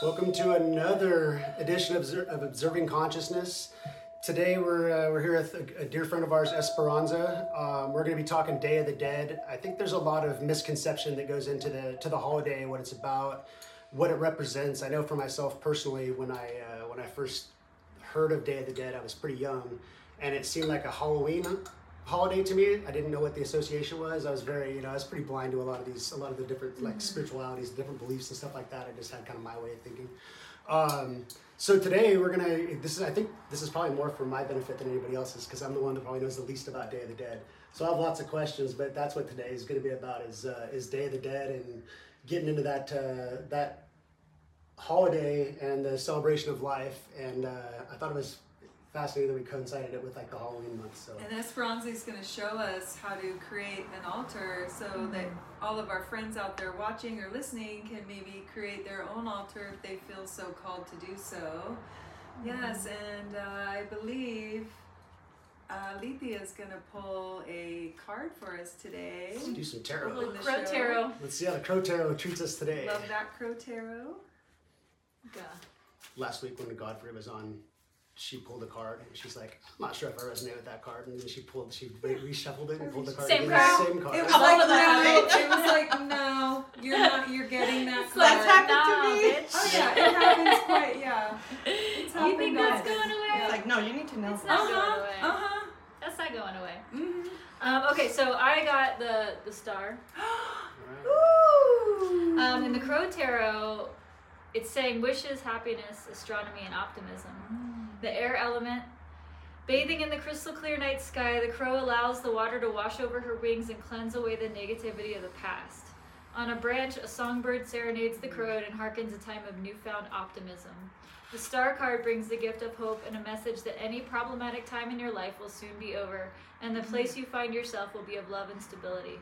Welcome to another edition of, of Observing Consciousness. Today we're, uh, we're here with a, a dear friend of ours, Esperanza. Um, we're going to be talking Day of the Dead. I think there's a lot of misconception that goes into the to the holiday, what it's about, what it represents. I know for myself personally, when I uh, when I first heard of Day of the Dead, I was pretty young, and it seemed like a Halloween holiday to me. I didn't know what the association was. I was very, you know, I was pretty blind to a lot of these, a lot of the different like spiritualities, different beliefs and stuff like that. I just had kind of my way of thinking. Um, so today we're gonna. This is, I think, this is probably more for my benefit than anybody else's because I'm the one that probably knows the least about Day of the Dead. So I have lots of questions, but that's what today is going to be about: is uh, is Day of the Dead and getting into that uh, that holiday and the celebration of life. And uh, I thought it was fascinating that we coincided it with like the Halloween month. So And Esperanza is going to show us how to create an altar so that all of our friends out there watching or listening can maybe create their own altar if they feel so called to do so. Yes, and uh, I believe uh, Alethea is going to pull a card for us today. let's do some tarot. Open the Crow show. tarot. Let's see how the Crow Tarot treats us today. Love that crow tarot. Go. Last week when Godfrey was on, she pulled a card and she's like, I'm not sure if I resonate with that card. And then she pulled, she re- reshuffled it and pulled the card. Same card? Same card. It was like no. It was like no. You're not. You're getting that It's card. That's happened to me. bitch. Oh yeah, it happens quite. Yeah. It's You think that's often. going away? It's like, no, you need to know. It's not Uh huh. going away. Uh huh. That's not going away. Mm-hmm. Um, okay, so I got the the star. Ooh. Um, in the Crow Tarot, it's saying wishes, happiness, astronomy, and optimism. The air element. Bathing in the crystal clear night sky, the crow allows the water to wash over her wings and cleanse away the negativity of the past. On a branch, a songbird serenades the crow and harkens a time of newfound optimism. The star card brings the gift of hope and a message that any problematic time in your life will soon be over, and the place you find yourself will be of love and stability.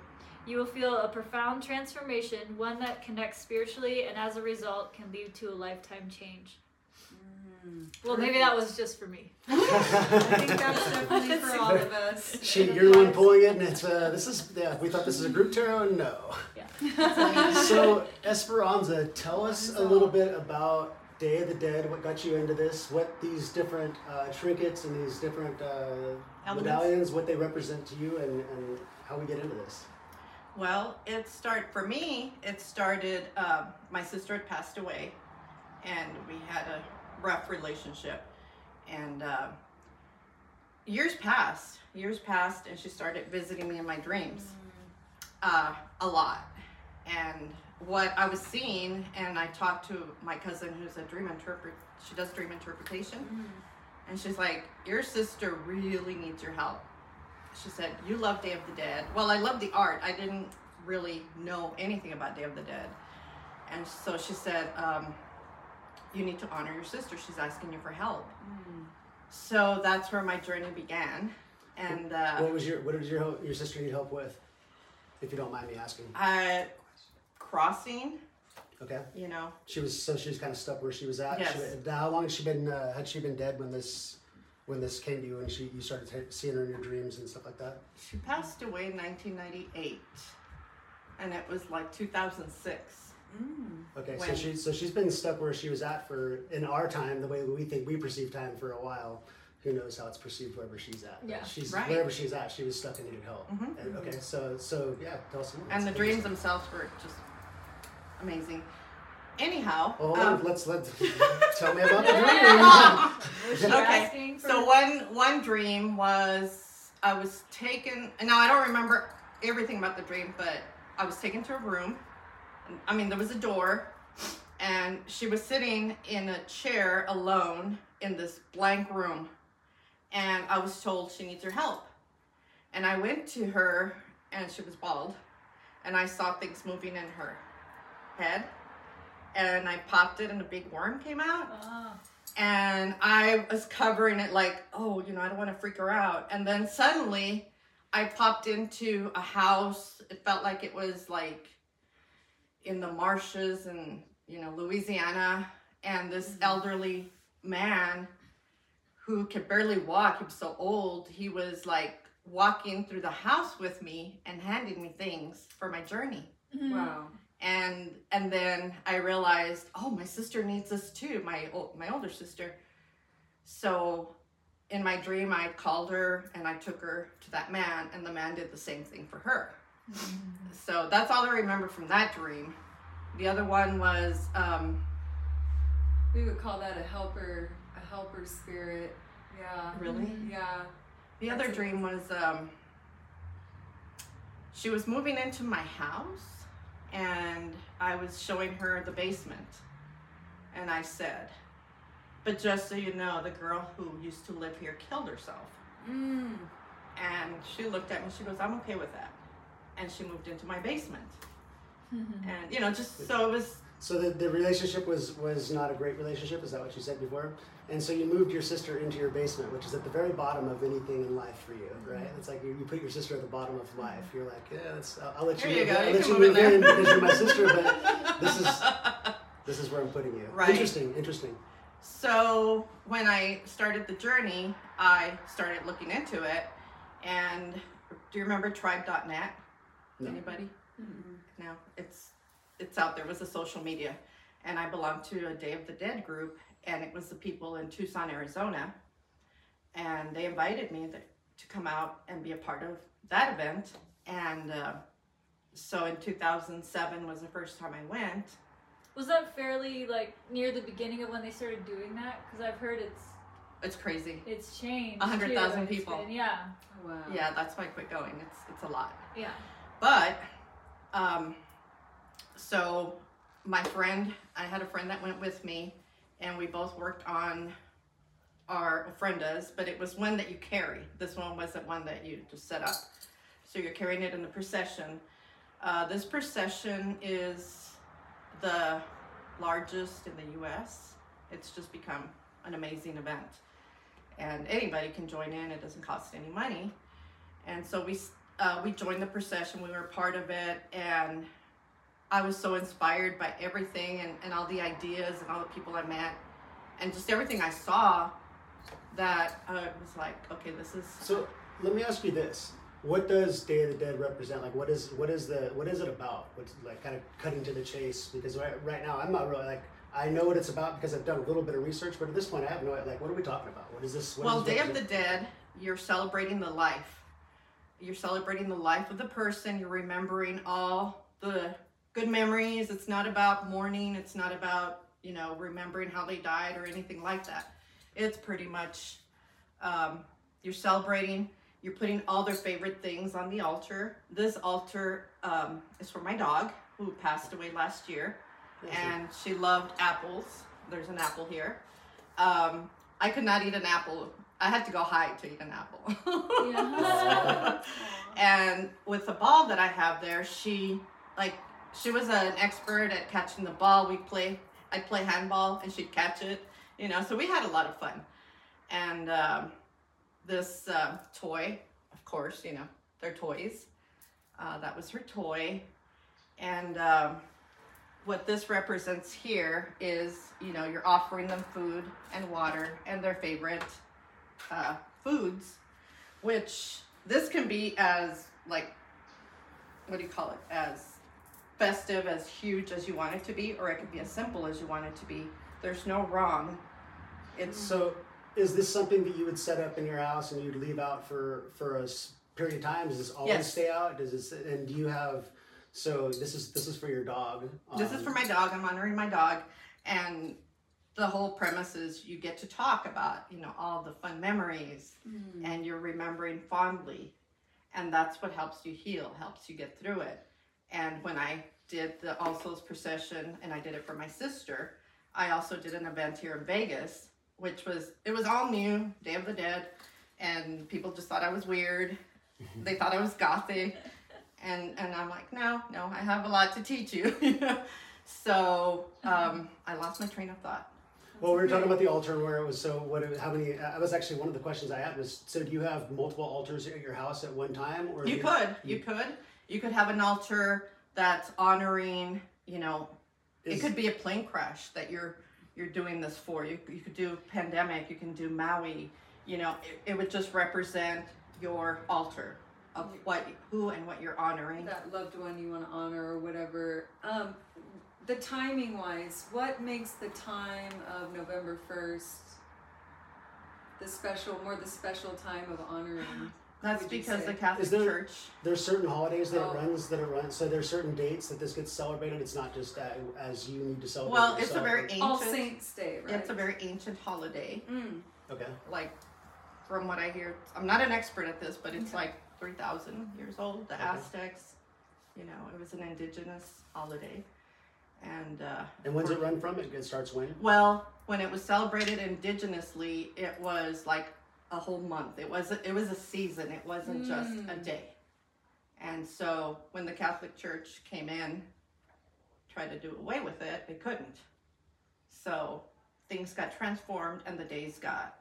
You will feel a profound transformation, one that connects spiritually, and as a result, can lead to a lifetime change. Well, maybe that was just for me. I think that's definitely for all of us. She, you're the one pulling it, and it's uh, this is yeah. We thought this is a group tarot. No. Yeah. So Esperanza, tell us a little bit about Day of the Dead. What got you into this? What these different uh, trinkets and these different uh, Elements. medallions, what they represent to you, and, and how we get into this. Well, it started for me. It started. Uh, my sister had passed away, and we had a rough relationship. And uh, years passed. Years passed, and she started visiting me in my dreams uh, a lot. And what I was seeing, and I talked to my cousin, who's a dream interpret. She does dream interpretation, and she's like, "Your sister really needs your help." she said, You love Day of the Dead. Well, I love the art. I didn't really know anything about Day of the Dead. And so she said, um, You need to honor your sister. She's asking you for help. So that's where my journey began. And uh, what was your what did your your sister need help with? If you don't mind me asking. I, crossing, Okay. you know, She was so she was kind of stuck where she was at. Yes. She, how long had she been? Uh, had she been dead when this when this came to you and she you started t- seeing her in your dreams and stuff like that? she passed away in 1998. And it was like 2006. Okay, so she so she's been stuck where she was at for in our time, the way we think we perceive time for a while. Who knows how it's perceived wherever she's at? But Yeah. she's Right. wherever she's at, she was stuck and needed help. Mhm. And, okay, so so yeah, tell us more. And the dreams themselves were just amazing. Anyhow, Oh, um, let's let tell me about the dream. Was she Okay, So one one dream was I was taken. and Now I don't remember everything about the dream, but I was taken to a room. I mean, there was a door, and she was sitting in a chair alone in this blank room, and I was told she needs your help. And I went to her, and she was bald, and I saw things moving in her head, and I popped it, and a big worm came out Oh. and I was covering it like, oh, you know, I don't want to freak her out. And then suddenly I popped into a house. It felt like it was like in the marshes and, you know, Louisiana. And this mm-hmm. elderly man who could barely walk, he was so old, he was like walking through the house with me and handing me things for my journey. Mm-hmm. Wow. and and then I realized, oh, my sister needs this too. My my older sister. So, in my dream, I called her and I took her to that man, and the man did the same thing for her. So that's all I remember from that dream. The other one was um, We would call that a helper, a helper spirit. Yeah. really. Yeah. The other That's dream was um, she was moving into my house, and I was showing her the basement, and I said, "But just so you know, the girl who used to live here killed herself." Mm. And she looked at me. She goes, "I'm okay with that," and she moved into my basement. Mm-hmm. And you know, just so it was So the, the relationship was was not a great relationship. Is that what you said before? And so you moved your sister into your basement, which is at the very bottom of anything in life for you, mm-hmm. right? It's like you, you put your sister at the bottom of mm-hmm. life. You're like, yeah, that's, I'll, I'll let you, Here you move, go, I'll you let you move move in in because you're my sister, but this is this is where I'm putting you. Right. Interesting, interesting. So when I started the journey, I started looking into it. And do you remember tribe.net? No. Anybody? No, it's it's out there. It was a social media, and I belonged to a Day of the Dead group, and it was the people in Tucson, Arizona, and they invited me th- to come out and be a part of that event. And uh, so in 2007 was the first time I went. Was that fairly like near the beginning of when they started doing that? Because I've heard it's It's crazy. it's changed. A hundred too. thousand It's people. been- yeah, Wow. Yeah, that's why I quit going. It's it's a lot. yeah. But, um, so my friend, I had a friend that went with me, and we both worked on our does, but it was one that you carry. This one wasn't one that you just set up. So you're carrying it in the procession. Uh, this procession is the largest in the U.S. It's just become an amazing event, and anybody can join in. It doesn't cost any money, and so we uh, we joined the procession. We were part of it, and I was so inspired by everything and, and all the ideas and all the people I met, and just everything I saw. That I was like, okay, this is So let me ask you this: What does Day of the Dead represent? Like, what is what is the what is it about? What's like kind of cutting to the chase? Because right, right now I'm not really like I know what it's about because I've done a little bit of research, but at this point I have no idea like what are we talking about? What is this? What well, it Day of the? Dead. You're celebrating the life. You're celebrating the life of the person. You're remembering all the good memories. It's not about mourning. It's not about you know remembering how they died or anything like that. It's pretty much um, you're celebrating. You're putting all their favorite things on the altar. This altar um, is for my dog who passed away last year, and she loved apples. There's an apple here. Um, I could not eat an apple. I had to go hide to eat an apple. Yeah. and with the ball that I have there, she like she was an expert at catching the ball. We play, I'd play handball and she'd catch it, you know. So we had a lot of fun. And um, this uh, toy, of course, you know, they're toys. Uh, that was her toy, and um, what this represents here is, you know, you're offering them food and water and their favorite uh, foods, which this can be as like what do you call it as festive as huge as you want it to be or it can be as simple as you want it to be there's no wrong it's So, is this something that you would set up in your house and you'd leave out for for a period of time? Does this always Yes. stay out? Does this and do you have? So this is this is for your dog. this is um, for my dog i'm honoring my dog and the whole premise is you get to talk about you know all the fun memories and you're remembering fondly. And that's what helps you heal helps you get through it. And when i did the all souls procession and i did it for my sister i also did an event here in vegas which was it was all new day of the dead and people just thought i was weird. They thought i was gothic. And and i'm like no no i have a lot to teach you. So um, i lost my train of thought Well, we were talking about the altar where it was so what? it- How many? That was actually one of the questions I had was so do you have multiple altars at your house at one time, or You could, you could, you could have an altar that's honoring, you know, it could be a plane crash that you're you're doing this for. You you could do pandemic, you can do Maui, you know, it, it would just represent your altar of what who and what you're honoring. that loved one you want to honor or whatever. Um, the timing wise, what makes the time of November first the special, more the special time of honoring? That's would you because say? the Catholic Is there- Church. There's certain holidays that Oh. it runs that it runs. So there's certain dates that this gets celebrated. It's not just uh, as you need to celebrate. Well, it's a yourself. very ancient. All Saints Day, right? It's a very ancient holiday. Mm. okay. Like, from what I hear, I'm not an expert at this, but it's like 3,000 years old. The Okay. Aztecs, you know, it was an indigenous holiday. And, uh, And when's it run from? It it starts when? well, when it was celebrated indigenously, it was like a whole month. It was it was a season. It wasn't just a Mm. day. And so when the Catholic Church came in, tried to do away with it, they couldn't. So things got transformed, and the days got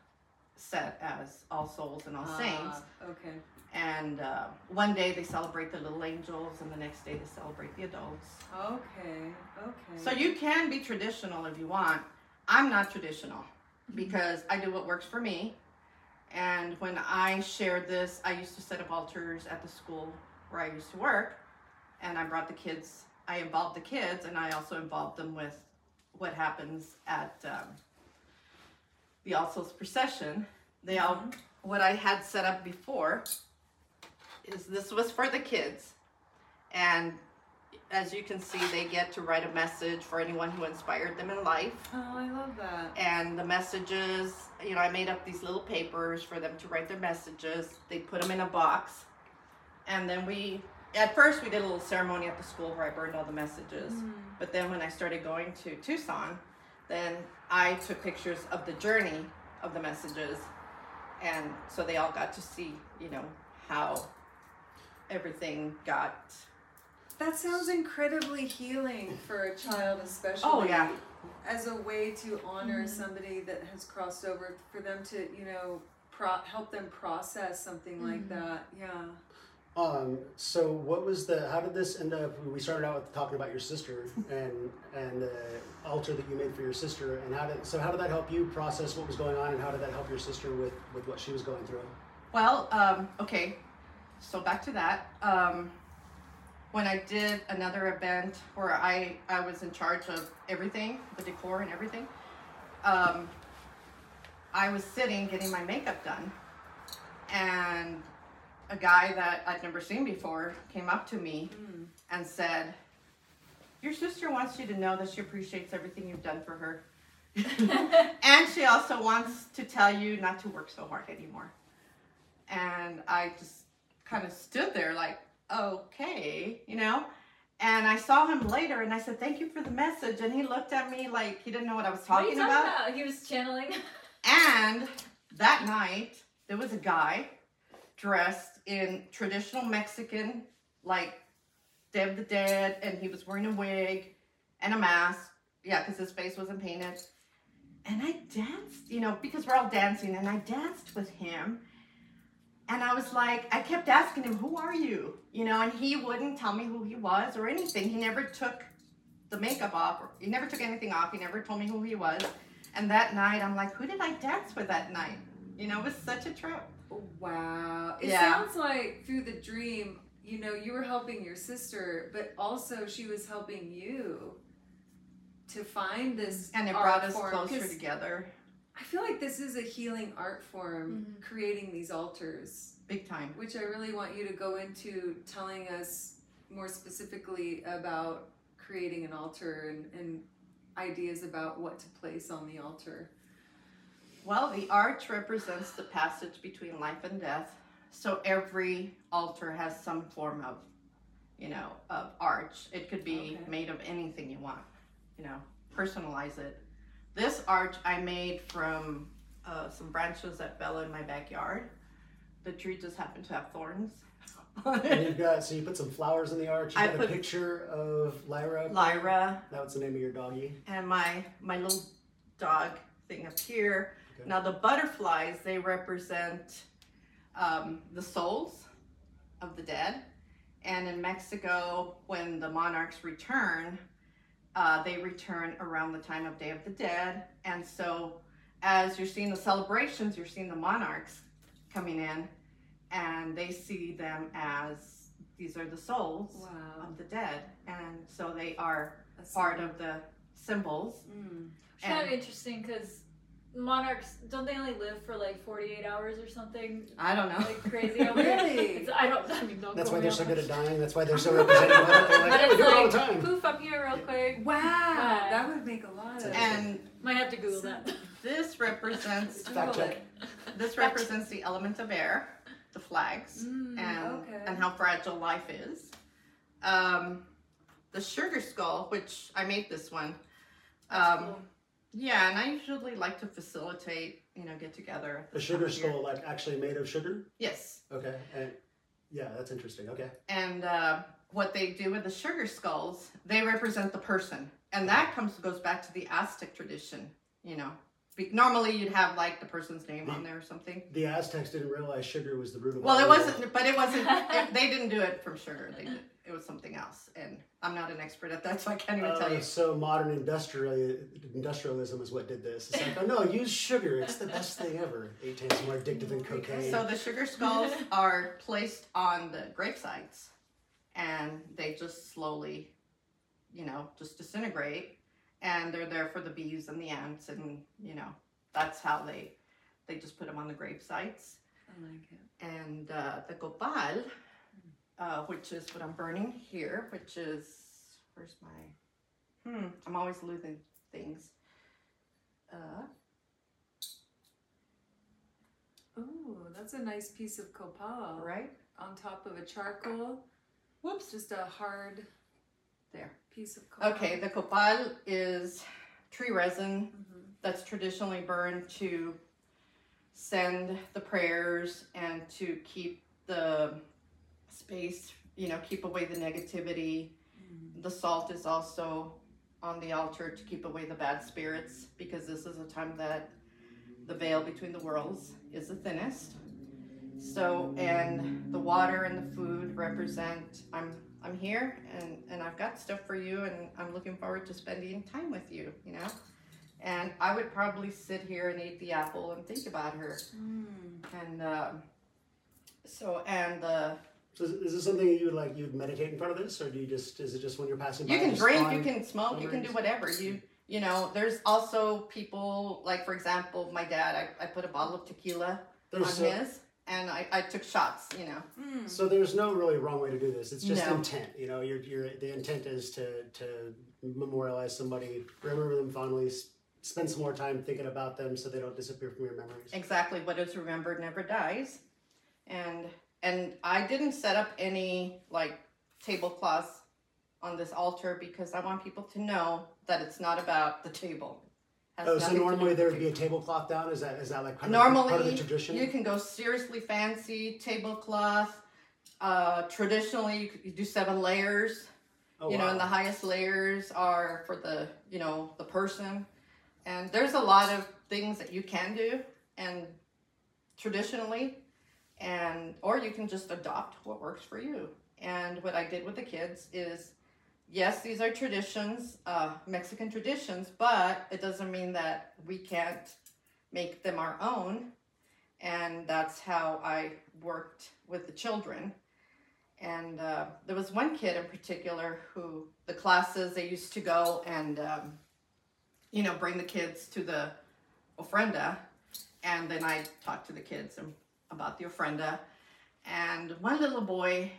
set as All Souls and All Saints. Ah, okay. And uh, one day they celebrate the little angels, and the next day they celebrate the adults. Okay. Okay. So you can be traditional if you want. I'm not traditional because I do what works for me. And when I shared this, I used to set up altars at the school where I used to work. And I brought the kids, I involved the kids, and I also involved them with what happens at um, the All Souls procession. They all, what I had set up before is this was for the kids. And as you can see, they get to write a message for anyone who inspired them in life. Oh, I love that. And the messages, you know, I made up these little papers for them to write their messages. They put them in a box. And then we, at first, we did a little ceremony at the school where I burned all the messages. Mm. But then when I started going to Tucson, then I took pictures of the journey of the messages. And so they all got to see, you know, how everything got That sounds incredibly healing for a child, especially. Oh, yeah. As a way to honor somebody that has crossed over, for them to, you know, pro- help them process something like that. Yeah. Um, so what was the? How did this end up? We started out with talking about your sister and and the altar that you made for your sister, and how did so how did that help you process what was going on, and how did that help your sister with with what she was going through? Well, um, okay. So back to that. Um, when I did another event where I I was in charge of everything, the decor and everything, um, I was sitting getting my makeup done, and a guy that I'd never seen before came up to me and said, "Your sister wants you to know that she appreciates everything you've done for her." and she also wants to tell you not to work so hard anymore. And I just kind of stood there like, okay, you know? And I saw him later and I said, thank you for the message. And he looked at me like he didn't know what I was talking talking about. about? He was channeling. And that night, there was a guy dressed in traditional Mexican, like Day of the Dead, and he was wearing a wig and a mask. Yeah, because his face wasn't painted. And I danced, you know, because we're all dancing, and I danced with him. And I was like, I kept asking him, Who are you? You know, and he wouldn't tell me who he was or anything. He never took the makeup off, or he never took anything off. He never told me who he was. And that night, I'm like, Who did I dance with that night? You know, it was such a trip. Oh, wow. It Yeah. sounds like through the dream, you know, you were helping your sister, but also she was helping you to find this And it brought us form, closer together, I feel like this is a healing art form, Mhm. creating these altars, big time. which I really want you to go into telling us more specifically about creating an altar and, and ideas about what to place on the altar. Well, the arch represents the passage between life and death. So every altar has some form of, you know, of arch. It could be Okay. made of anything you want, you know, personalize it. This arch I made from uh, some branches that fell in my backyard. The tree just happened to have thorns And you've got so you put some flowers in the arch. You I got put- a picture of Lyra. Lyra That was the name of your doggy. and my my little dog thing up here. Okay. Now the butterflies they represent um, the souls of the dead, and in Mexico, when the monarchs return, uh, they return around the time of Day of the Dead, and so as you're seeing the celebrations, you're seeing the monarchs coming in, and they see them as these are the souls Wow. of the dead, and so they are That's part of the symbols. Mm. It's kind of interesting because monarchs don't they only live for like 48 hours or something I don't know. like crazy over? Really? It's, I don't. I mean, don't That's why they're real so good at dying. That's why they're so representative of it. They're like, we it's do it all the time. poof, I'm here real quick. Wow, Yeah. that would make a lot of And Might have to Google that. this represents Fact Google check. it. this represents the element of air, the flags, Mm, and okay. and how fragile life is. Um, the sugar skull, which I made this one. That's Um, cool. Yeah, and I usually like to facilitate, you know, get together. A sugar skull, like actually made of sugar. Yes, Okay, and yeah, that's interesting. Okay, and uh, what they do with the sugar skulls, they represent the person, and that comes goes back to the Aztec tradition. You know, Be- normally you'd have like the person's name on there or something. the Aztecs didn't realize sugar was the root of. Well, all it evil. wasn't, but it wasn't. It, they didn't do it from sugar. They did, it was something else, and I'm not an expert at that, so I can't even tell Uh, you. so modern industrial industrialism is what did this. It's like, oh no, use sugar. It's the best thing ever. Eight times more addictive than cocaine. So the sugar skulls are placed on the grave sites, and they just slowly, you know, just disintegrate, and they're there for the bees and the ants, and you know, that's how they, they just put them on the grave sites. I like it. And uh, the copal, uh, which is what I'm burning here, which is where's my, hmm, I'm always losing things. Uh, Ooh, that's a nice piece of copal right on top of a charcoal. Whoops. Just a hard there. piece of copal. Okay, the copal is tree resin Mhm. that's traditionally burned to send the prayers and to keep the space, you know, keep away the negativity. The salt is also on the altar to keep away the bad spirits because this is a time that the veil between the worlds is the thinnest. So, and the water and the food represent I'm I'm here and and I've got stuff for you and I'm looking forward to spending time with you, you know. And I would probably sit here and eat the apple and think about her. Mm. And um, so, and the So is, is this something that you would like? You'd meditate in front of this, or do you just? Is it just when you're passing by? you can drink, you can smoke, you can do whatever. You you know, there's also people like, for example, my dad. I, I put a bottle of tequila There's on so, his, and I, I took shots. You know, Mm. so there's no really wrong way to do this. It's just No. intent. You know, your your the intent is to to memorialize somebody, remember them fondly, spend some more time thinking about them so they don't disappear from your memories. exactly what is remembered never dies, and and I didn't set up any like tablecloths on this altar because I want people to know that it's not about the table. Has Oh, so nothing to do normally with there would be a tablecloth down. Is that is that like part, Normally, of, part of the tradition? You can go seriously fancy tablecloth. Uh, traditionally, you, do seven layers. oh, you know, and the highest layers are for the you know the person. And there's a lot of things that you can do, and traditionally, and or you can just adopt what works for you. And what I did with the kids is, yes, these are traditions, uh, Mexican traditions, but it doesn't mean that we can't make them our own. And that's how I worked with the children. And uh, there was one kid in particular who the classes they used to go and um, you know bring the kids to the ofrenda, and then I talked to the kids and, about the ofrenda. And one little boy,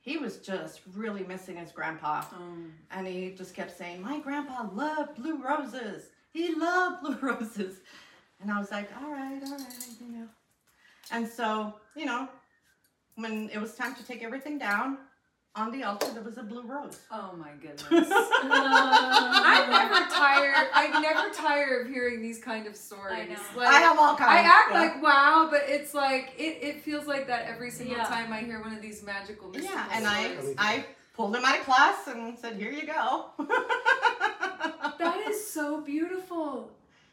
he was just really missing his grandpa. Um, And he just kept saying, My grandpa loved blue roses. He loved blue roses. And I was like, All right, all right, you know. And so, you know, when it was time to take everything down, on the altar there was a blue rose. oh my goodness. I'm never tired. I never tire of hearing these kind of stories. I know. Like, I have all kinds. I act yeah. like wow, but it's like it, it feels like that every single Yeah. time I hear one of these magical mystical Yeah, and I stories. I pulled him out of class and said, Here you go. That is so beautiful.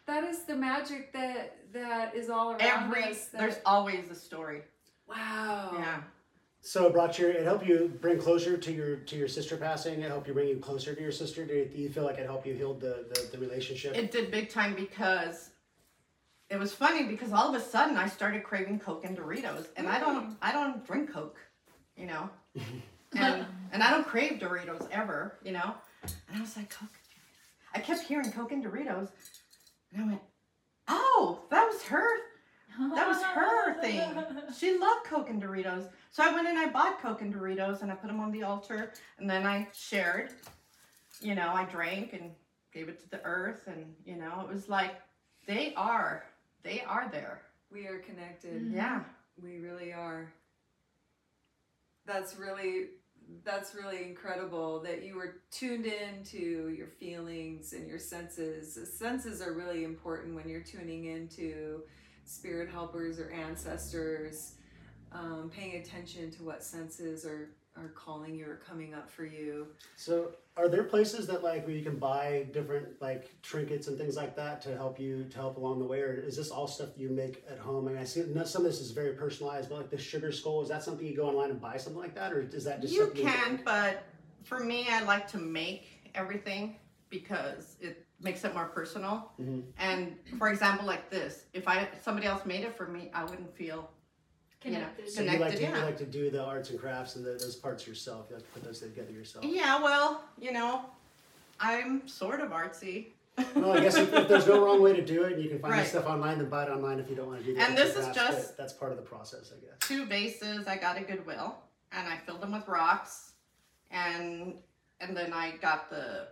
That is the magic that that is all around every us. That, there's always a story. wow. Yeah. So Brockshire, it helped you bring closure to your to your sister passing. It helped you bring you closer to your sister. Do you, do you feel like it helped you heal the, the, the relationship? It did big time because it was funny because all of a sudden I started craving Coke and Doritos, and I don't mm. I don't drink Coke, you know, and and I don't crave Doritos ever, you know, and I was like Coke. I kept hearing Coke and Doritos, and I went, oh, that was her that was her thing. She loved Coke and Doritos. So I went and I bought Coke and Doritos and I put them on the altar and then I shared. You know, I drank and gave it to the earth and, you know, it was like they are. They are there. We are connected. Mhm. Yeah. We really are. That's really that's really incredible that you were tuned in to your feelings and your senses. Senses are really important when you're tuning into spirit helpers or ancestors, um, paying attention to what senses are, are calling you or coming up for you. So, are there places that like where you can buy different like trinkets and things like that to help you to help along the way, or is this all stuff that you make at home? I mean, I see some of this is very personalized, but like the sugar skull, is that something you go online and buy something like that, or is that just You something can, but for me, I like to make everything because it makes it more personal. Mhm. And for example, like this, if I somebody else made it for me, I wouldn't feel Connected. So you like connected, to you like to do the arts and crafts and the, those parts yourself. You like to put those together yourself. Yeah, well, you know, I'm sort of artsy. Well, I guess if, if there's no wrong way to do it, and you can find Right. this stuff online, then buy it online if you don't want to do the And arts this is crafts, but just- that's part of the process, I guess. Two vases I got at Goodwill, and I filled them with rocks, and and then I got the,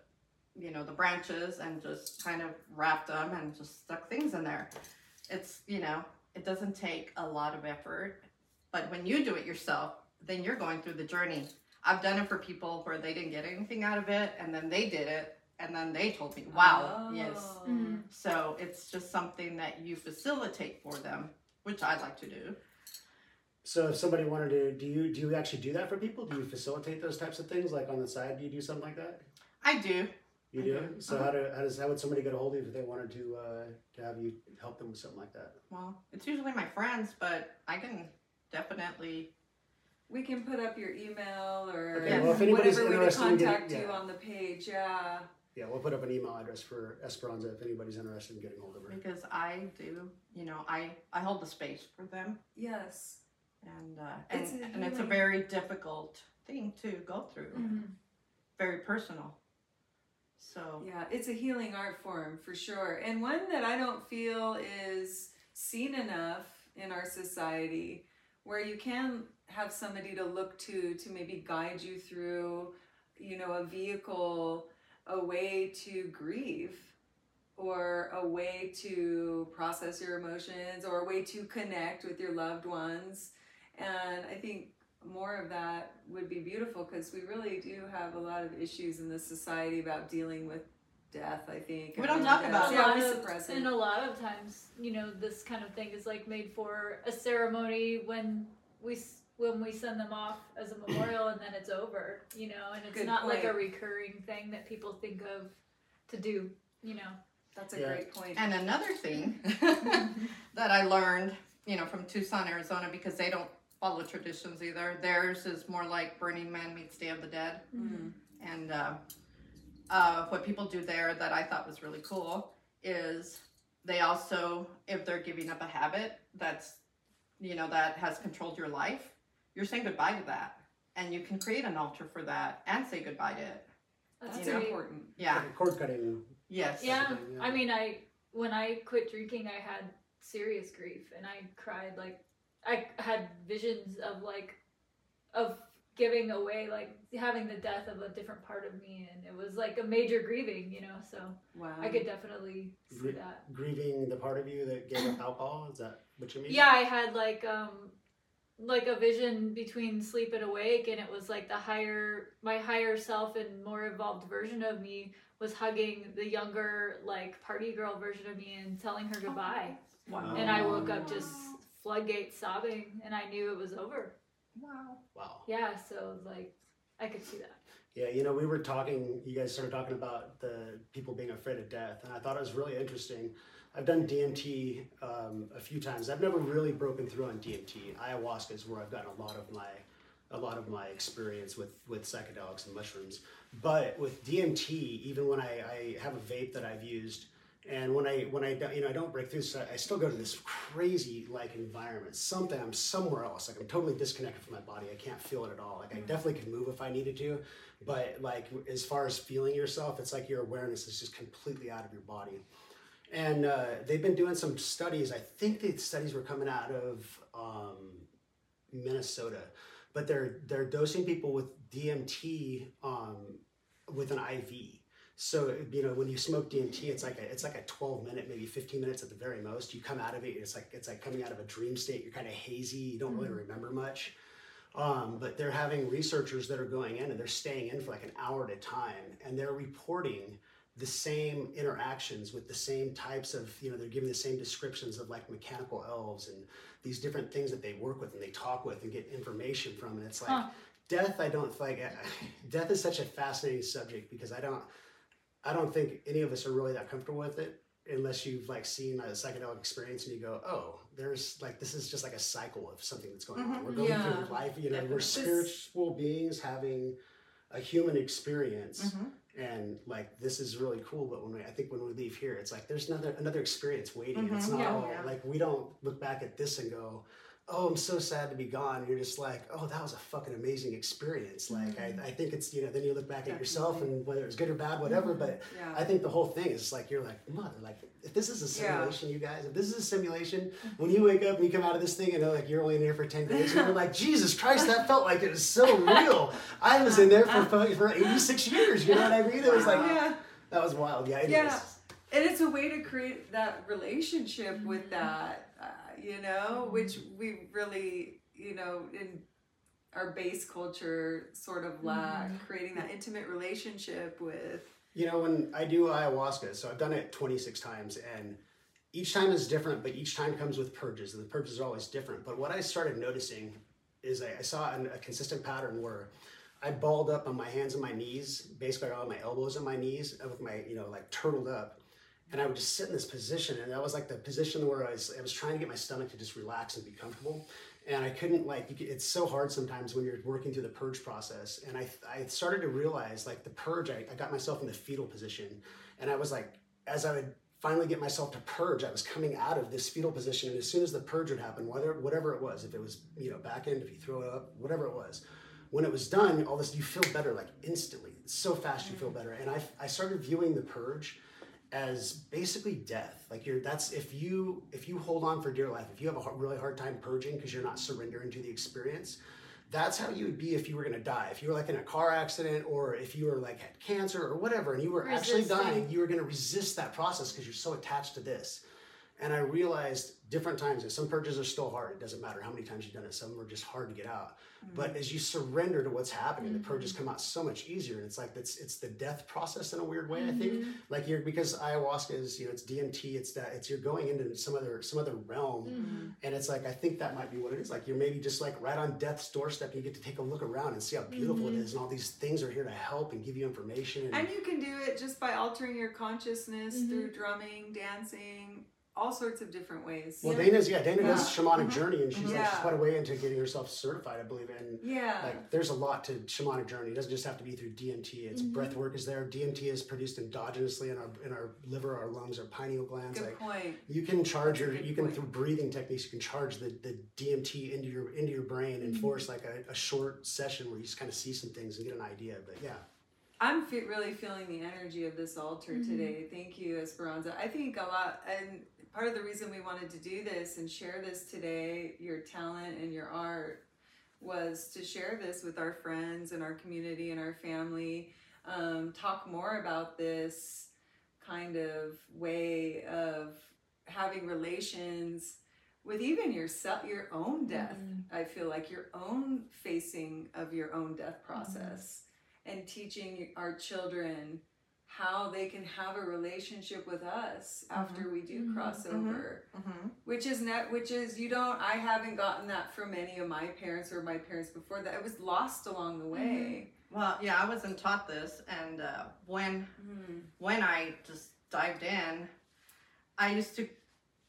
you know, the branches and just kind of wrapped them and just stuck things in there. It's you know, it doesn't take a lot of effort, but when you do it yourself, then you're going through the journey. I've done it for people where they didn't get anything out of it, and then they did it, and then they told me, "Wow, yes." Oh. Mhm. So it's just something that you facilitate for them, which I'd like to do. So if somebody wanted to, do you do you actually do that for people? Do you facilitate those types of things? Like on the side, do you do something like that? I do. You I do. do. So Uh-huh. how do how does how would somebody get a hold of you if they wanted to uh, to have you help them with something like that? Well, it's usually my friends, but I can definitely. We can put up your email or Okay, well, if anybody's whatever way to interested in getting- contact you yeah. on the page. Yeah. Yeah, we'll put up an email address for Esperanza if anybody's interested in getting hold of her. because I do, you know, I I hold the space for them, Yes. and uh, and It's a and it's a healing- very difficult thing to go through, Mhm. very personal. So Yeah, it's a healing art form for sure, and one that I don't feel is seen enough in our society, where you can have somebody to look to to maybe guide you through, you know, a vehicle, a way to grieve, or a way to process your emotions, or a way to connect with your loved ones, and I think more of that would be beautiful because we really do have a lot of issues in this society about dealing with death. I think We don't and talk death. about it. Yeah, a lot of, and a lot of times, you know, this kind of thing is like made for a ceremony when we when we send them off as a memorial, and then it's over, you know, and it's Good not like a recurring thing that people think of to do, you know. That's a Yeah. great point. and another thing that I learned, you know, from Tucson, Arizona, because they don't follow traditions either. Theirs is more like Burning Man meets Day of the Dead. Mhm. And uh, uh, what people do there that I thought was really cool is they also, if they're giving up a habit that's, you know, that has controlled your life, you're saying goodbye to that. And you can create an altar for that and say goodbye to it. That's That's you know, important. Yeah. Like cord cutting. Yes. Yeah, thing, yeah. I mean, I when I quit drinking, I had serious grief, and I cried like I had visions of like of giving away, like having the death of a different part of me, and it was like a major grieving, you know. So Wow. I could definitely see Gr- that. Grieving the part of you that gave up alcohol. Is that what you mean? Yeah, I had like um like a vision between sleep and awake and it was like the higher my higher self and more evolved version of me was hugging the younger like party girl version of me and telling her goodbye. Wow. And I woke up just floodgates sobbing and I knew it was over. Wow. Wow. Yeah, so like I could see that. Yeah, you know, we were talking, you guys started talking about the people being afraid of death, and I thought it was really interesting. I've done DMT um, a few times. I've never really broken through on DMT. Ayahuasca is where I've gotten a lot of my a lot of my experience with with psychedelics and mushrooms. But with DMT, even when I, I have a vape that I've used, And when I when I don't- you know I don't break through, so I still go to this crazy like environment. Something I'm somewhere else. Like I'm totally disconnected from my body. I can't feel it at all. Like I definitely could move if I needed to, but like as far as feeling yourself, it's like your awareness is just completely out of your body. And uh, they've been doing some studies. I think the studies were coming out of um, Minnesota, but they're they're dosing people with DMT um, with an IV. So you know when you smoke DMT, it's like a it's like a twelve minute, maybe fifteen minutes at the very most. You come out of it, it's like it's like coming out of a dream state. You're kind of hazy. You don't really remember much. Um, but they're having researchers that are going in and they're staying in for like an hour at a time, and they're reporting the same interactions with the same types of you know they're giving the same descriptions of like mechanical elves and these different things that they work with and they talk with and get information from and it's like Huh. death i don't like death is such a fascinating subject because i don't i don't think any of us are really that comfortable with it unless you've like seen a psychedelic experience and you go oh there's like this is just like a cycle of something that's going on Mhm. we're going Yeah. through life you know we're Definitely. spiritual beings having a human experience Mhm. and like this is really cool but when we i think when we leave here it's like there's another another experience waiting it's Mhm. not Yeah. all Yeah. like we don't look back at this and go oh i'm so sad to be gone. You're just like oh that was a fucking amazing experience. Like I, mm-hmm. I think it's you know then you look back at yourself and whether it's good or bad whatever mm-hmm. but Yeah. i think the whole thing is like you're like mother like if this is a Yeah. simulation you guys if this is a simulation mm-hmm. when you wake up and you come out of this thing and know like you're only in here for 10 days and you're like jesus christ that felt like it was so real. I was in there for for 86 years you know what i mean? It was like yeah. that was wild. Yeah, anyways. Yeah. and it's a way to create that relationship with that. uh, you know which mm-hmm. we really you know in our base culture sort of lack mm-hmm. creating that intimate relationship with You know, when I do ayahuasca, so I've done it 26 times, and each time is different, but each time comes with purges, and the purges are always different. But what I started noticing is I, I saw an, a consistent pattern where I balled up on my hands and my knees, basically on my elbows and my knees, and with my, you know, like turtled up. And I would just sit in this position, and that was like the position where I was, I was trying to get my stomach to just relax and be comfortable. And I couldn't, like, you could, it's so hard sometimes when you're working through the purge process. And I, I started to realize, like, the purge, I, I got myself in the fetal position. And I was like, as I would finally get myself to purge, I was coming out of this fetal position. And as soon as the purge would happen, whether, whatever it was, if it was, you know, back end, if you throw it up, whatever it was, when it was done, all this, you feel better, like, instantly. It's so fast you feel mm. better. And I, I started viewing the purge as basically death. Like you're that's if you if you hold on for dear life if you have a hard, really hard time purging because you're not surrendering to the experience that's how you would be if you were going to die. If you were like in a car accident or if you were like had cancer or whatever and you were actually dying you were going to resist that process because you're so attached to this. And i realized different times And some purges are still hard. It doesn't matter how many times you've done it. Some are just hard to get out. Mm-hmm. But as you surrender to what's happening the purges mm-hmm. come out so much easier and it's like it's it's the death process in a weird way i think. Mm-hmm. Like you're because ayahuasca is you know it's dmt it's that it's you're going into some other some other realm and it's like i think that might be what it is. Like you're maybe just like right on death's doorstep and you get to take a look around and see how beautiful it is and all these things are here to help and give you information and, and you can do it just by altering your consciousness Mm-hmm. through drumming dancing all sorts of different ways. Well dana's yeah dana does Yeah. shamanic journey and she's like she's quite a way into getting herself certified i believe and yeah. like there's a lot to shamanic journey. It doesn't just have to be through dmt it's Mm-hmm. breath work is there. Dmt is produced endogenously in our in our liver our lungs our pineal glands. Good like point. you can charge your you can point. through breathing techniques you can charge the, the dmt into your into your brain Mm-hmm. and force like a, a short session where you just kind of see some things and get an idea but yeah I'm fe- really feeling the energy of this altar Mm-hmm. today. Thank you, Esperanza. I think a lot, and part of the reason we wanted to do this and share this today, your talent and your art, was to share this with our friends and our community and our family. Um, talk more about this kind of way of having relations with even yourself, your own death. I feel like your own facing of your own death process and teaching our children how they can have a relationship with us after we do cross over. Mhm. which is net which is you don't i haven't gotten that from any of my parents or my parents before that. It was lost along the way. Well, yeah, I wasn't taught this, and uh, when Mm. when I just dived in, I used to.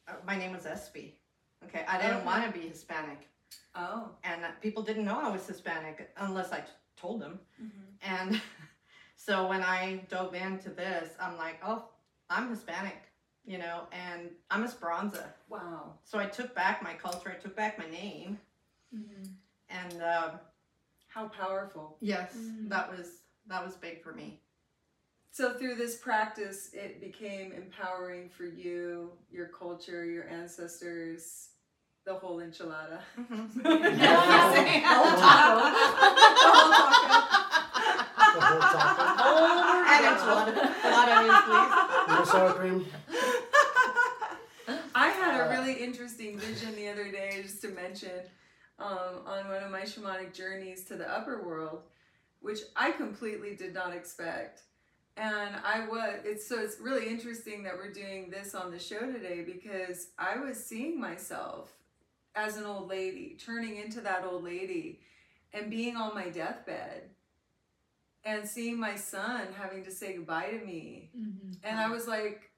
Uh, my name was Espy. Okay, I didn't want to be Hispanic, oh. And uh, people didn't know I was Hispanic unless I told them. Mhm. And so when I dove into this, I'm like, oh, I'm Hispanic. you know, and I'm Esperanza. Wow. So I took back my culture, I took back my name, Mm-hmm. and um, How powerful. yes, Mm. that was that was big for me. So through this practice, it became empowering for you, your culture, your ancestors, the whole enchilada. Mm-hmm. Yeah. The whole taco. The whole taco. and it's a lot of onions, please. No sour cream. I had a really interesting vision the other day, just to mention, um, on one of my shamanic journeys to the upper world, which I completely did not expect. And I was, it's so it's really interesting that we're doing this on the show today because I was seeing myself as an old lady, turning into that old lady and being on my deathbed and seeing my son having to say goodbye to me Mm-hmm. and I was like,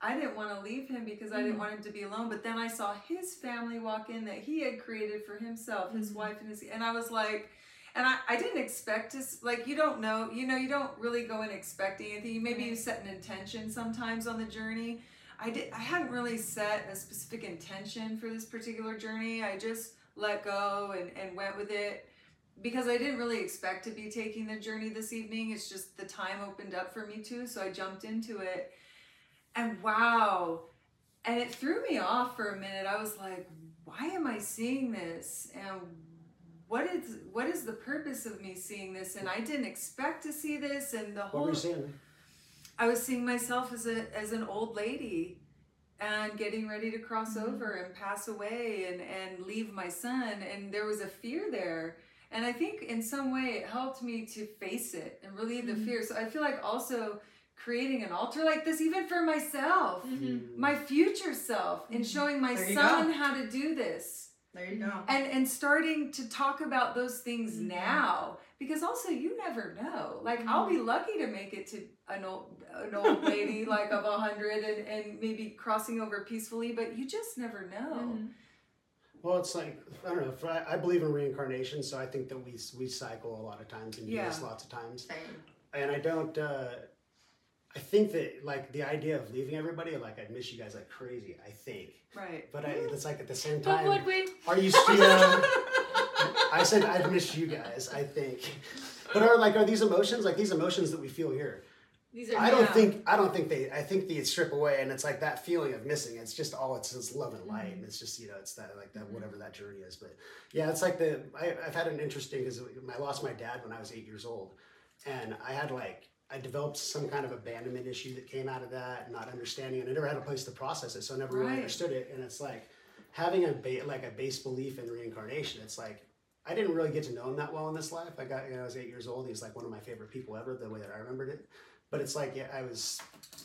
I didn't want to leave him because I didn't want him to be alone. But then I saw his family walk in that he had created for himself, his Mhm. wife and his, and I was like, and I, I didn't expect to, like, you don't know, you know, you don't really go in expecting anything. Maybe you set an intention sometimes on the journey. I did, I hadn't really set a specific intention for this particular journey. I just let go and, and went with it because I didn't really expect to be taking the journey this evening. It's just the time opened up for me too, so I jumped into it. And wow, and it threw me off for a minute. I was like, why am I seeing this? And what is what is the purpose of me seeing this? And I didn't expect to see this and the What whole were you seeing? I was seeing myself as a as an old lady and getting ready to cross over and pass away and and leave my son and there was a fear there and I think in some way it helped me to face it and relieve the Mhm. fear so I feel like also creating an altar like this even for myself Mm-hmm. my future self and Mhm. showing my son go. how to do this There you go. and and starting to talk about those things Mhm. now because also you never know like i'll Mm-hmm. be lucky to make it to an old an old lady like of a hundred and and maybe crossing over peacefully but you just never know Mm-hmm. Well, it's like I don't know. If I, I believe in reincarnation, so I think that we we cycle a lot of times and do this lots of times. Same. And I don't. Uh, I think that like the idea of leaving everybody, like I'd miss you guys like crazy. I think, right but I, it's like at the same time. But time, would we? are you still? I said I'd miss you guys. I think, but are like are these emotions like these emotions that we feel here? These are I don't think I don't think they I think they strip away and it's like that feeling of missing. It's just all it's it's love and light. Mm-hmm. And it's just you know it's that like that mm-hmm. whatever that journey is. But yeah, it's like the I, I've had an interesting because I lost my dad when I was eight years old, and I had like I developed some kind of abandonment issue that came out of that, not understanding, and I never had a place to process it, so I never really understood it. And it's like having a ba- like a base belief in reincarnation. It's like I didn't really get to know him that well in this life. I got you know, I was eight years old. He's like one of my favorite people ever. The way that I remembered it, but it's like yeah, I was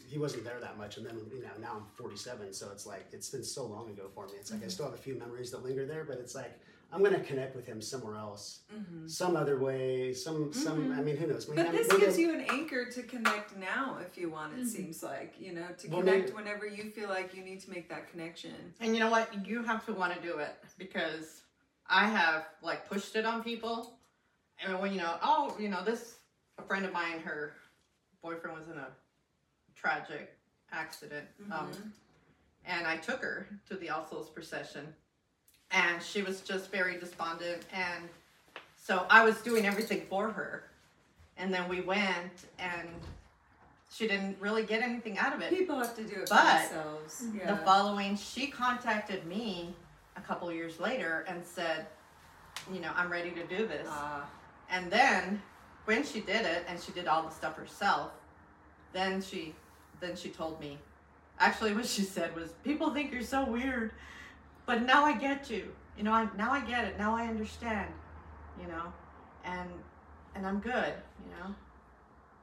he wasn't there that much, and then you know now I'm 47, so it's like it's been so long ago for me. It's like I still have a few memories that linger there, but it's like I'm gonna connect with him somewhere else, Mhm. some other way, some some. Mhm. I mean, who knows? but Maybe- this maybe gives I'm- you an anchor to connect now if you want it Mhm. seems like you know to Well, connect maybe- whenever you feel like you need to make that connection And you know what? You have to want to do it because I have like pushed it on people. And when you know, oh, you know, this a friend of mine, her boyfriend was in a tragic accident. Um, Mhm. and I took her to the All Souls procession, and she was just very despondent. And so I was doing everything for her, and then we went, and she didn't really get anything out of it. people have to do it for But themselves The following, she contacted me a couple years later and said, you know, I'm ready to do this. Ah. And then when she did it and she did all the stuff herself, then she then she told me actually what she said was people think you're so weird, but now I get you. You know, I now I get it. Now I understand, you know. And and I'm good, you know.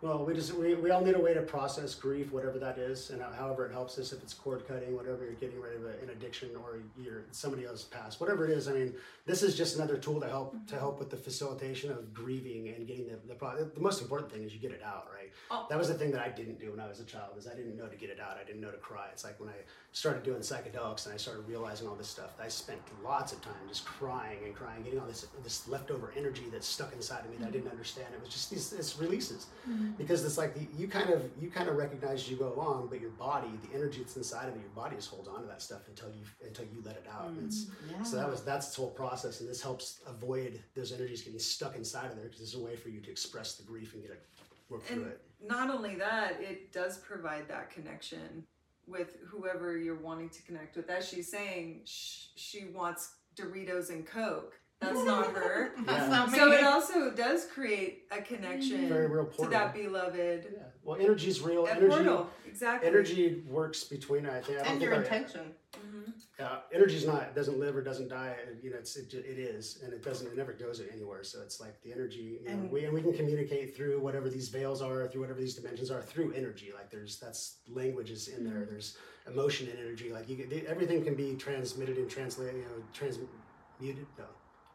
Well, we just we, we all need a way to process grief, whatever that is, and however it helps us. If it's cord cutting, whatever you're getting rid of an addiction or you're somebody else's past, whatever it is. I mean, this is just another tool to help to help with the facilitation of grieving and getting the the, the most important thing is you get it out, right? Oh. That was the thing that I didn't do when I was a child is I didn't know to get it out. I didn't know to cry. It's like when I started doing psychedelics and I started realizing all this stuff. I spent lots of time just crying and crying, getting all this this leftover energy that's stuck inside of me that I didn't understand. It was just these, these releases. Mm-hmm. Mm-hmm. because it's like the, you kind of you kind of recognize as you go along, but your body, the energy that's inside of it, your body just holds on to that stuff until you until you let it out. And it's, Yeah. so that was that's the whole process, and this helps avoid those energies getting stuck inside of there because it's a way for you to express the grief and get it work through it. not only that, it does provide that connection with whoever you're wanting to connect with. As she's saying, sh- she wants Doritos and Coke. That's not her. That's Yeah. not me. So it also does create a connection Very real to portal. that beloved Yeah. Well, energy's real. a energy portal. Exactly. energy works between. I think. I don't and think your I- intention. Mhm. Uh, energy's not doesn't live or doesn't die. You know, it's it, ju- it is, and it doesn't. It never goes anywhere. So it's like the energy. You know, And- we and we can communicate through whatever these veils are, through whatever these dimensions are, through energy. Like there's that's language is in there. There's emotion and energy. Like you, can- everything can be transmitted and translated. You know, transmuted. No,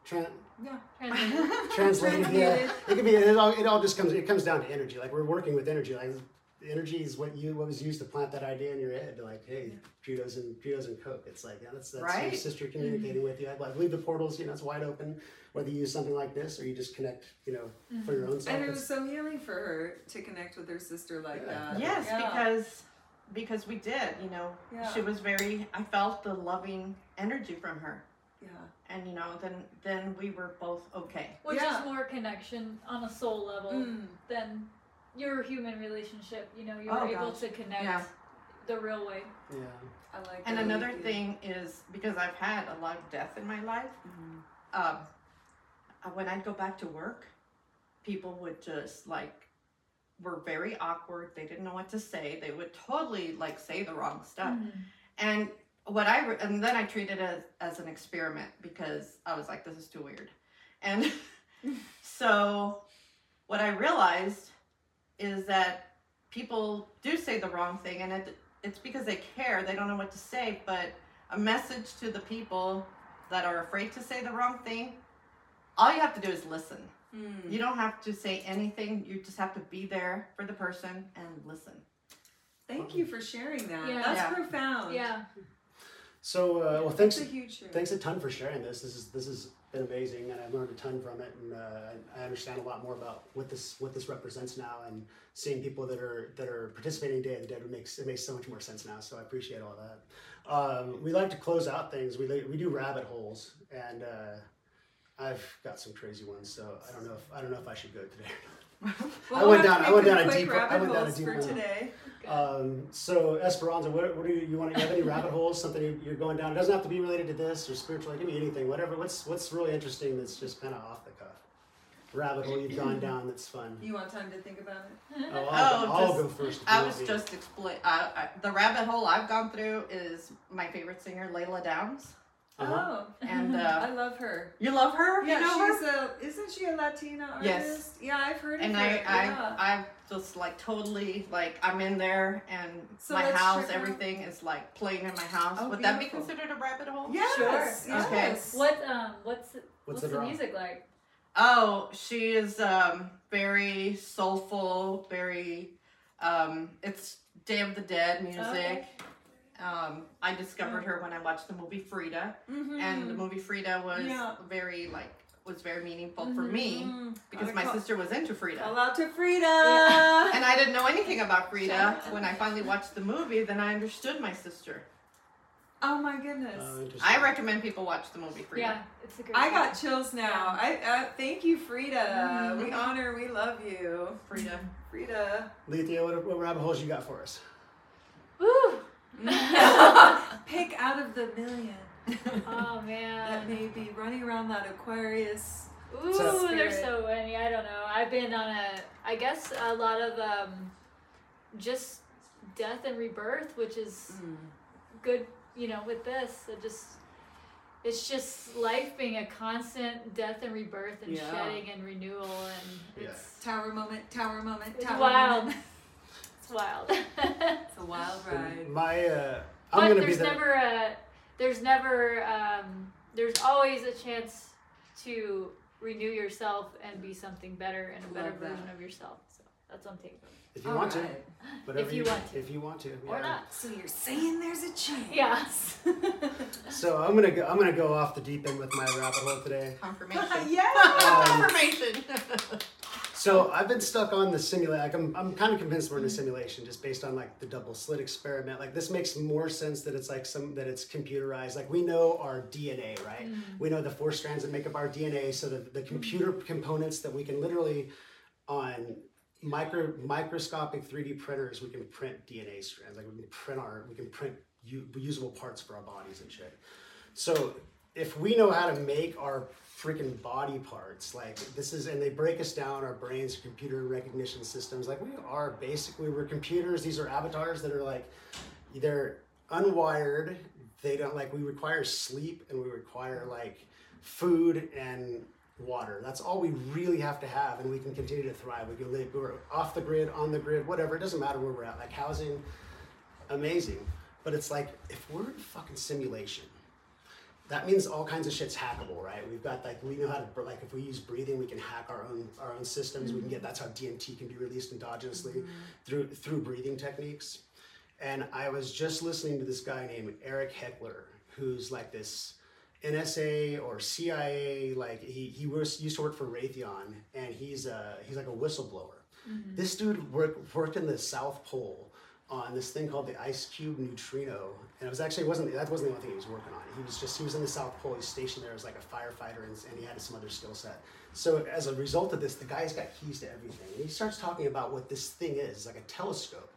tran, Yeah. Translated. translated. yeah, it can be. It all, it all just comes. It comes down to energy. Like we're working with energy. Like energy is what you what was used to plant that idea in your head. Like, hey, Cheetos and Cheetos and Coke. It's like yeah, that's that's your sister mm-hmm. communicating with you. I like leave the portals. You know, it's wide open. Whether you use something like this or you just connect. You know, for your mm-hmm. own self. And it was so healing for her to connect with her sister like Yeah. that. Yes, Yeah. because because we did. You know, Yeah. she was very. I felt the loving energy from her, Yeah. And you know, then then we were both okay. Which Yeah. is more connection on a soul level Mm. than your human relationship. You know, you're Oh, able gosh. to connect Yeah. the real way. yeah. I like that. And that. another thing is because I've had a lot of death in my life. Mhm. um, uh, when I'd go back to work, people would just like were very awkward. They didn't know what to say. They would totally like say the wrong stuff. Mm-hmm. And what I re- and then I treated it as, as an experiment because I was like, this is too weird. And so what I realized is that people do say the wrong thing, and it it's because they care. They don't know what to say, but a message to the people that are afraid to say the wrong thing. All you have to do is listen. Mm. You don't have to say anything. You just have to be there for the person and listen. Thank you for sharing that. Yeah. That's Yeah. profound. Yeah. So uh, well, thanks. a. Thanks a ton for sharing this. This is this has been amazing, and I've learned a ton from it, and uh, I I understand a lot more about what this what this represents now, and seeing people that are that are participating in Day of the Dead it makes it makes so much more sense now. So I appreciate all that. Um, we like to close out things. We we do rabbit holes, and uh, I've got some crazy ones. So I don't know if I don't know if I should go today. Well, I went down- I went down a deep- I went down a deep for today. Um, so Esperanza, what, what do you, you want? You have any rabbit holes? Something you- you're going down? It doesn't have to be related to this or spiritual. It can be anything. Whatever. What's what's really interesting? That's just kind of off the cuff. Rabbit hole you've gone down. That's fun. You want time to think about it? Oh, I'll, Oh, I'll just- go first. I was me. just explain. I, I, the rabbit hole I've gone through is my favorite singer, Lila Downs, Uh-huh. Oh, and I uh, love her. you love her. Yeah, you know she's her. a. Isn't she a Latina artist? Yes. Yeah, I've heard And of I, her. I, yeah. I just like totally like I'm in there, and So my house, check out- everything is like playing in my house. Oh, Would that be considered a rabbit hole? yes. Sure. Yes. Okay. What um what's what's, What's the, the music like? Oh, she is um, very soulful, very. Um, it's Day of the Dead music. Okay. Um, I discovered her when I watched the movie Frida, Mm-hmm. and the movie Frida was Yeah. very like was very meaningful for me Mhm. because my call- sister was into Frida. Call out to Frida. Yeah. And I didn't know anything about Frida. When I finally watched the movie, then I understood my sister. Oh my goodness. Uh. I recommend people watch the movie Frida. Yeah, it's a great. I got chills now. I uh, thank you, Frida. Mhm. We honor, we love you, Frida. Frida. Lethea, what, what rabbit holes you got for us? Woo! Pick out of the million Oh man. that man. may be running around that Aquarius. Ooh, So- there's so many. I don't know. I've been on a, I guess a lot of um, just death and rebirth, which is good. You know, with this, it just, it's just life being a constant death and rebirth and Yeah. shedding and renewal, and Yeah. it's Tower moment, tower moment, it's tower wild. moment. it's wild. It's a wild ride. My, uh, I'm but gonna be there's the. never a there's never um, there's always a chance to renew yourself and be something better and a better Love that. version of yourself so that's what i'm taking from it. if you want to, Alright. whatever If you want to. if you want to, or yeah. not So you're saying there's a chance? Yes. So I'm gonna go. I'm gonna go off the deep end with my rabbit hole today. Confirmation. yeah. Um, Confirmation. So I've been stuck on the simulation. Like I'm, I'm kind of convinced we're in a mm-hmm. simulation just based on like the double slit experiment. Like this makes more sense that it's like some that it's computerized. Like we know our DNA, right? Mm-hmm. We know the four strands that make up our DNA. So the, the mm-hmm. computer components that we can literally on micro microscopic 3D printers, we can print DNA strands. Like we can print our we can print u- usable parts for our bodies and shit. So if we know how to make our freaking body parts, like this is, and they break us down, our brains, computer recognition systems, like we are basically we're computers. These are avatars that are like they're unwired. They don't like we require sleep and we require like food and water. That's all we really have to have, and we can continue to thrive. We can live. We're off the grid, on the grid, whatever. It doesn't matter where we're at. Like housing, amazing. But it's like if we're in fucking simulation, that means all kinds of shit's hackable, right? We've got like we know how to like if we use breathing, we can hack our own our own systems. We can get that's how DMT can be released endogenously through through breathing techniques. And I was just listening to this guy named Erik Hecker, who's like this NSA or CIA, like he he was used to work for Raytheon, and he's uh he's like a whistleblower. This dude worked worked in the South Pole on this thing called the IceCube neutrino, and it was actually it wasn't that wasn't the only thing he was working on. He was just he was in the South Pole. He's stationed there as like a firefighter, and, and he had some other skill set. So as a result of this, the guy's got keys to everything, and he starts talking about what this thing is, like a telescope.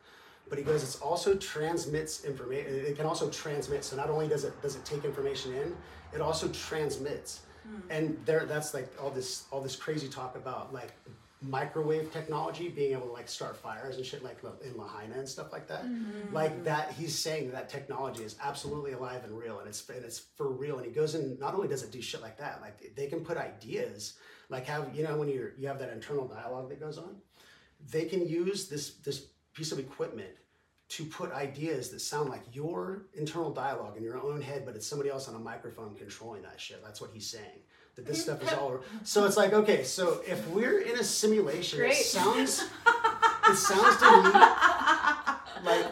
But he goes, it's also transmits information. It can also transmit. So not only does it does it take information in, it also transmits. Hmm. And there, that's like all this all this crazy talk about like microwave technology being able to like start fires and shit like in Lahaina and stuff like that. Mm-hmm. Like that, he's saying that technology is absolutely alive and real, and it's and it's for real. And he goes in. Not only does it do shit like that, like they can put ideas like have you know when you're you have that internal dialogue that goes on they can use this this piece of equipment to put ideas that sound like your internal dialogue in your own head, but it's somebody else on a microphone controlling that shit. That's what he's saying. That this stuff is all. So it's like okay, so if we're in a simulation, Great. it sounds it sounds to me like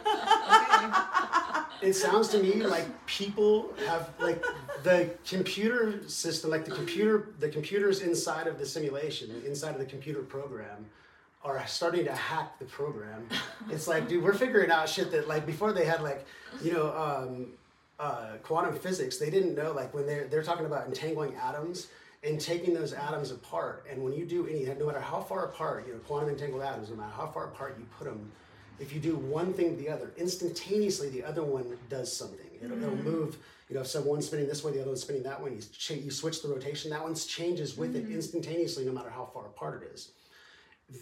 it sounds to me like people have like the computer system like the computer the computers inside of the simulation inside of the computer program are starting to hack the program it's like dude we're figuring out shit that like before they had like you know um, uh, quantum physics they didn't know like when they're they're talking about entangling atoms and taking those atoms apart and when you do any no matter how far apart you know quantum entangled atoms no matter how far apart you put them if you do one thing to the other, instantaneously the other one does something. It'll, it'll move. You know, if someone's spinning this way, the other one's spinning that way. You, cha- you switch the rotation. That one changes with it instantaneously, no matter how far apart it is.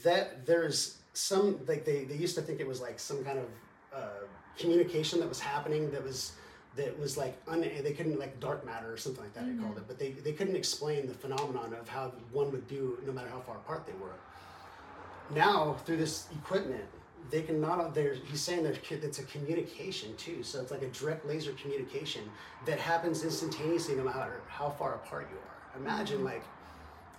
That there's some like they, they used to think it was like some kind of uh, communication that was happening that was that was like un, they couldn't like dark matter or something like that they mm-hmm. called it, but they, they couldn't explain the phenomenon of how one would do no matter how far apart they were. Now through this equipment they can not there's he's saying there's it's a communication too so it's like a direct laser communication that happens instantaneously no matter how far apart you are. Imagine mm-hmm. like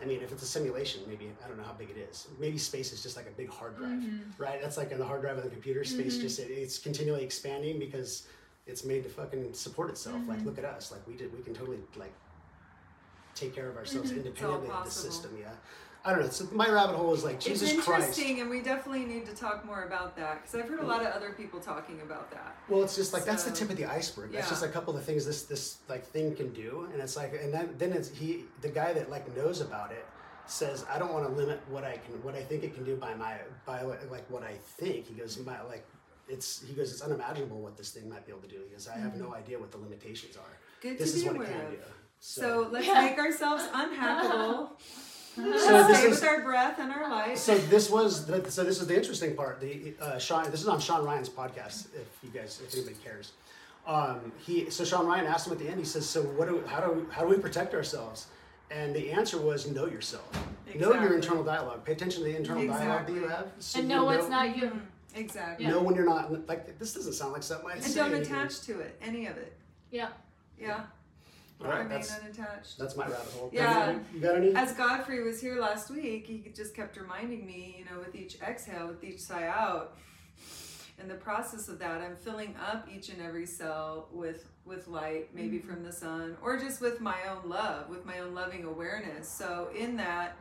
i mean if it's a simulation maybe i don't know how big it is maybe space is just like a big hard drive mm-hmm. right? That's like in the hard drive of the computer space just it, it's continually expanding because it's made to fucking support itself like mm-hmm. look at us like we did we can totally like take care of ourselves mm-hmm. independently of the system yeah i don't know so my rabbit hole is like jesus Christ. it's christ interesting, and we definitely need to talk more about that because I've heard a mm. lot of other people talking about that. Well, it's just like that's the tip of the iceberg. That's yeah. just a couple of things this this like thing can do, and it's like, and then then it's he the guy that like knows about it says I don't want to limit what I can what I think it can do by my by like what I think. He goes my like it's he goes it's unimaginable what this thing might be able to do. He goes I have no idea what the limitations are. Good this to is be what it can of. do. So let's Yeah. make ourselves unhackable. so Stay this with is our breath and our light. so this was the, so this is the interesting part. The uh, Sean this is on Sean Ryan's podcast. If you guys if anybody cares, um, he so Sean Ryan asked him at the end. He says, "So what do how do how do we protect ourselves?" And the answer was know yourself. Know your internal dialogue. Pay attention to the internal dialogue that you have. so and you know what's not you. Exactly. Yeah. Know when you're not like this doesn't sound like something I'd And say. don't attach to it, any of it. Yeah. Yeah. All right, Remain that's unattached. that's my rabbit hole. Yeah. You- You got any? As Godfrey was here last week, he just kept reminding me, you know, with each exhale, with each sigh out, in the process of that, I'm filling up each and every cell with with light, maybe mm-hmm. from the sun, or just with my own love, with my own loving awareness. So in that,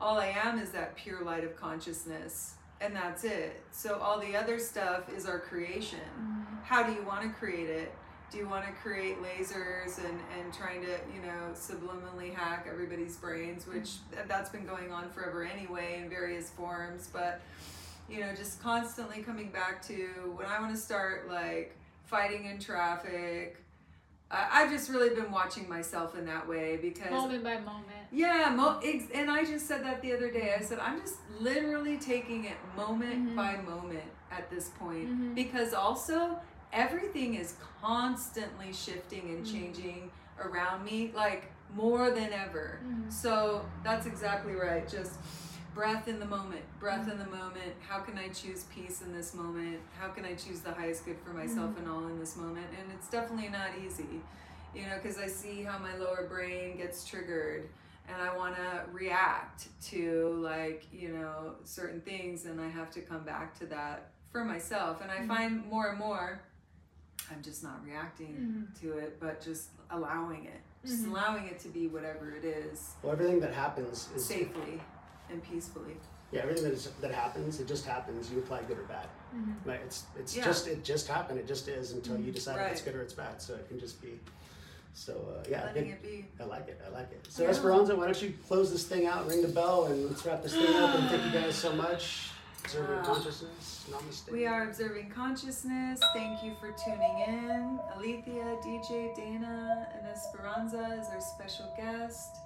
all I am is that pure light of consciousness, and that's it. So all the other stuff is our creation. Mm-hmm. How do you want to create it? Do you want to create lasers and, and trying to, you know, subliminally hack everybody's brains, mm-hmm. which that's been going on forever anyway in various forms, but you know, just constantly coming back to when I want to start like fighting in traffic. I, I've just really been watching myself in that way because Moment by moment. yeah, mo- ex- and I just said that the other day. I said I'm just literally taking it moment Mhm. by moment at this point Mhm. because also everything is constantly shifting and Mhm. changing around me like more than ever. Mhm. So that's exactly right. Just breath in the moment, breath in the moment. How can I choose peace in this moment? How can I choose the highest good for myself and all in this moment? And it's definitely not easy, you know, because I see how my lower brain gets triggered and I want to react to like, you know, certain things and I have to come back to that for myself. And I Mhm. find more and more I'm just not reacting Mhm. to it, but just allowing it. Just Mhm. allowing it to be whatever it is Well, everything that happens is safely and peacefully. yeah. Everything that, is, that happens, it just happens. You apply good or bad. Mhm. Right? It's it's Yeah. just it just happened. It just is until you decide if it's good or it's bad. So it can just be. So uh, yeah, letting good. it be. I like it. I like it. So Yeah. Esperanza, why don't you close this thing out, ring the bell, and let's wrap this thing up. And thank you guys so much. Observing Wow. consciousness. Namaste. We are observing consciousness. Thank you for tuning in. Alethea, DJ Dana, and Esperanza is our special guest.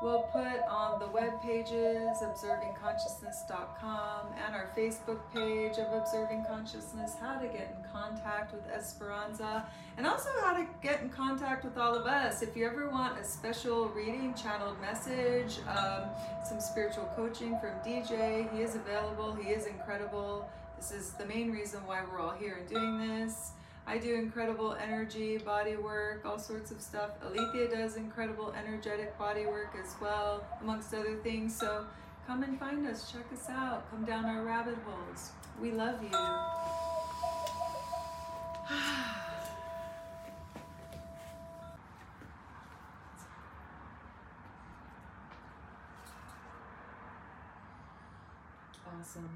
We'll put on the web pages observingconsciousness.com and our Facebook page of Observing Consciousness how to get in contact with Esperanza and also how to get in contact with all of us. If you ever want a special reading, channeled message, um, some spiritual coaching from DJ, he is available. He is incredible. This is the main reason why we're all here and doing this. I do incredible energy, body work, all sorts of stuff. Alethea does incredible energetic body work as well, amongst other things. So come and find us, check us out, come down our rabbit holes. We love you. awesome.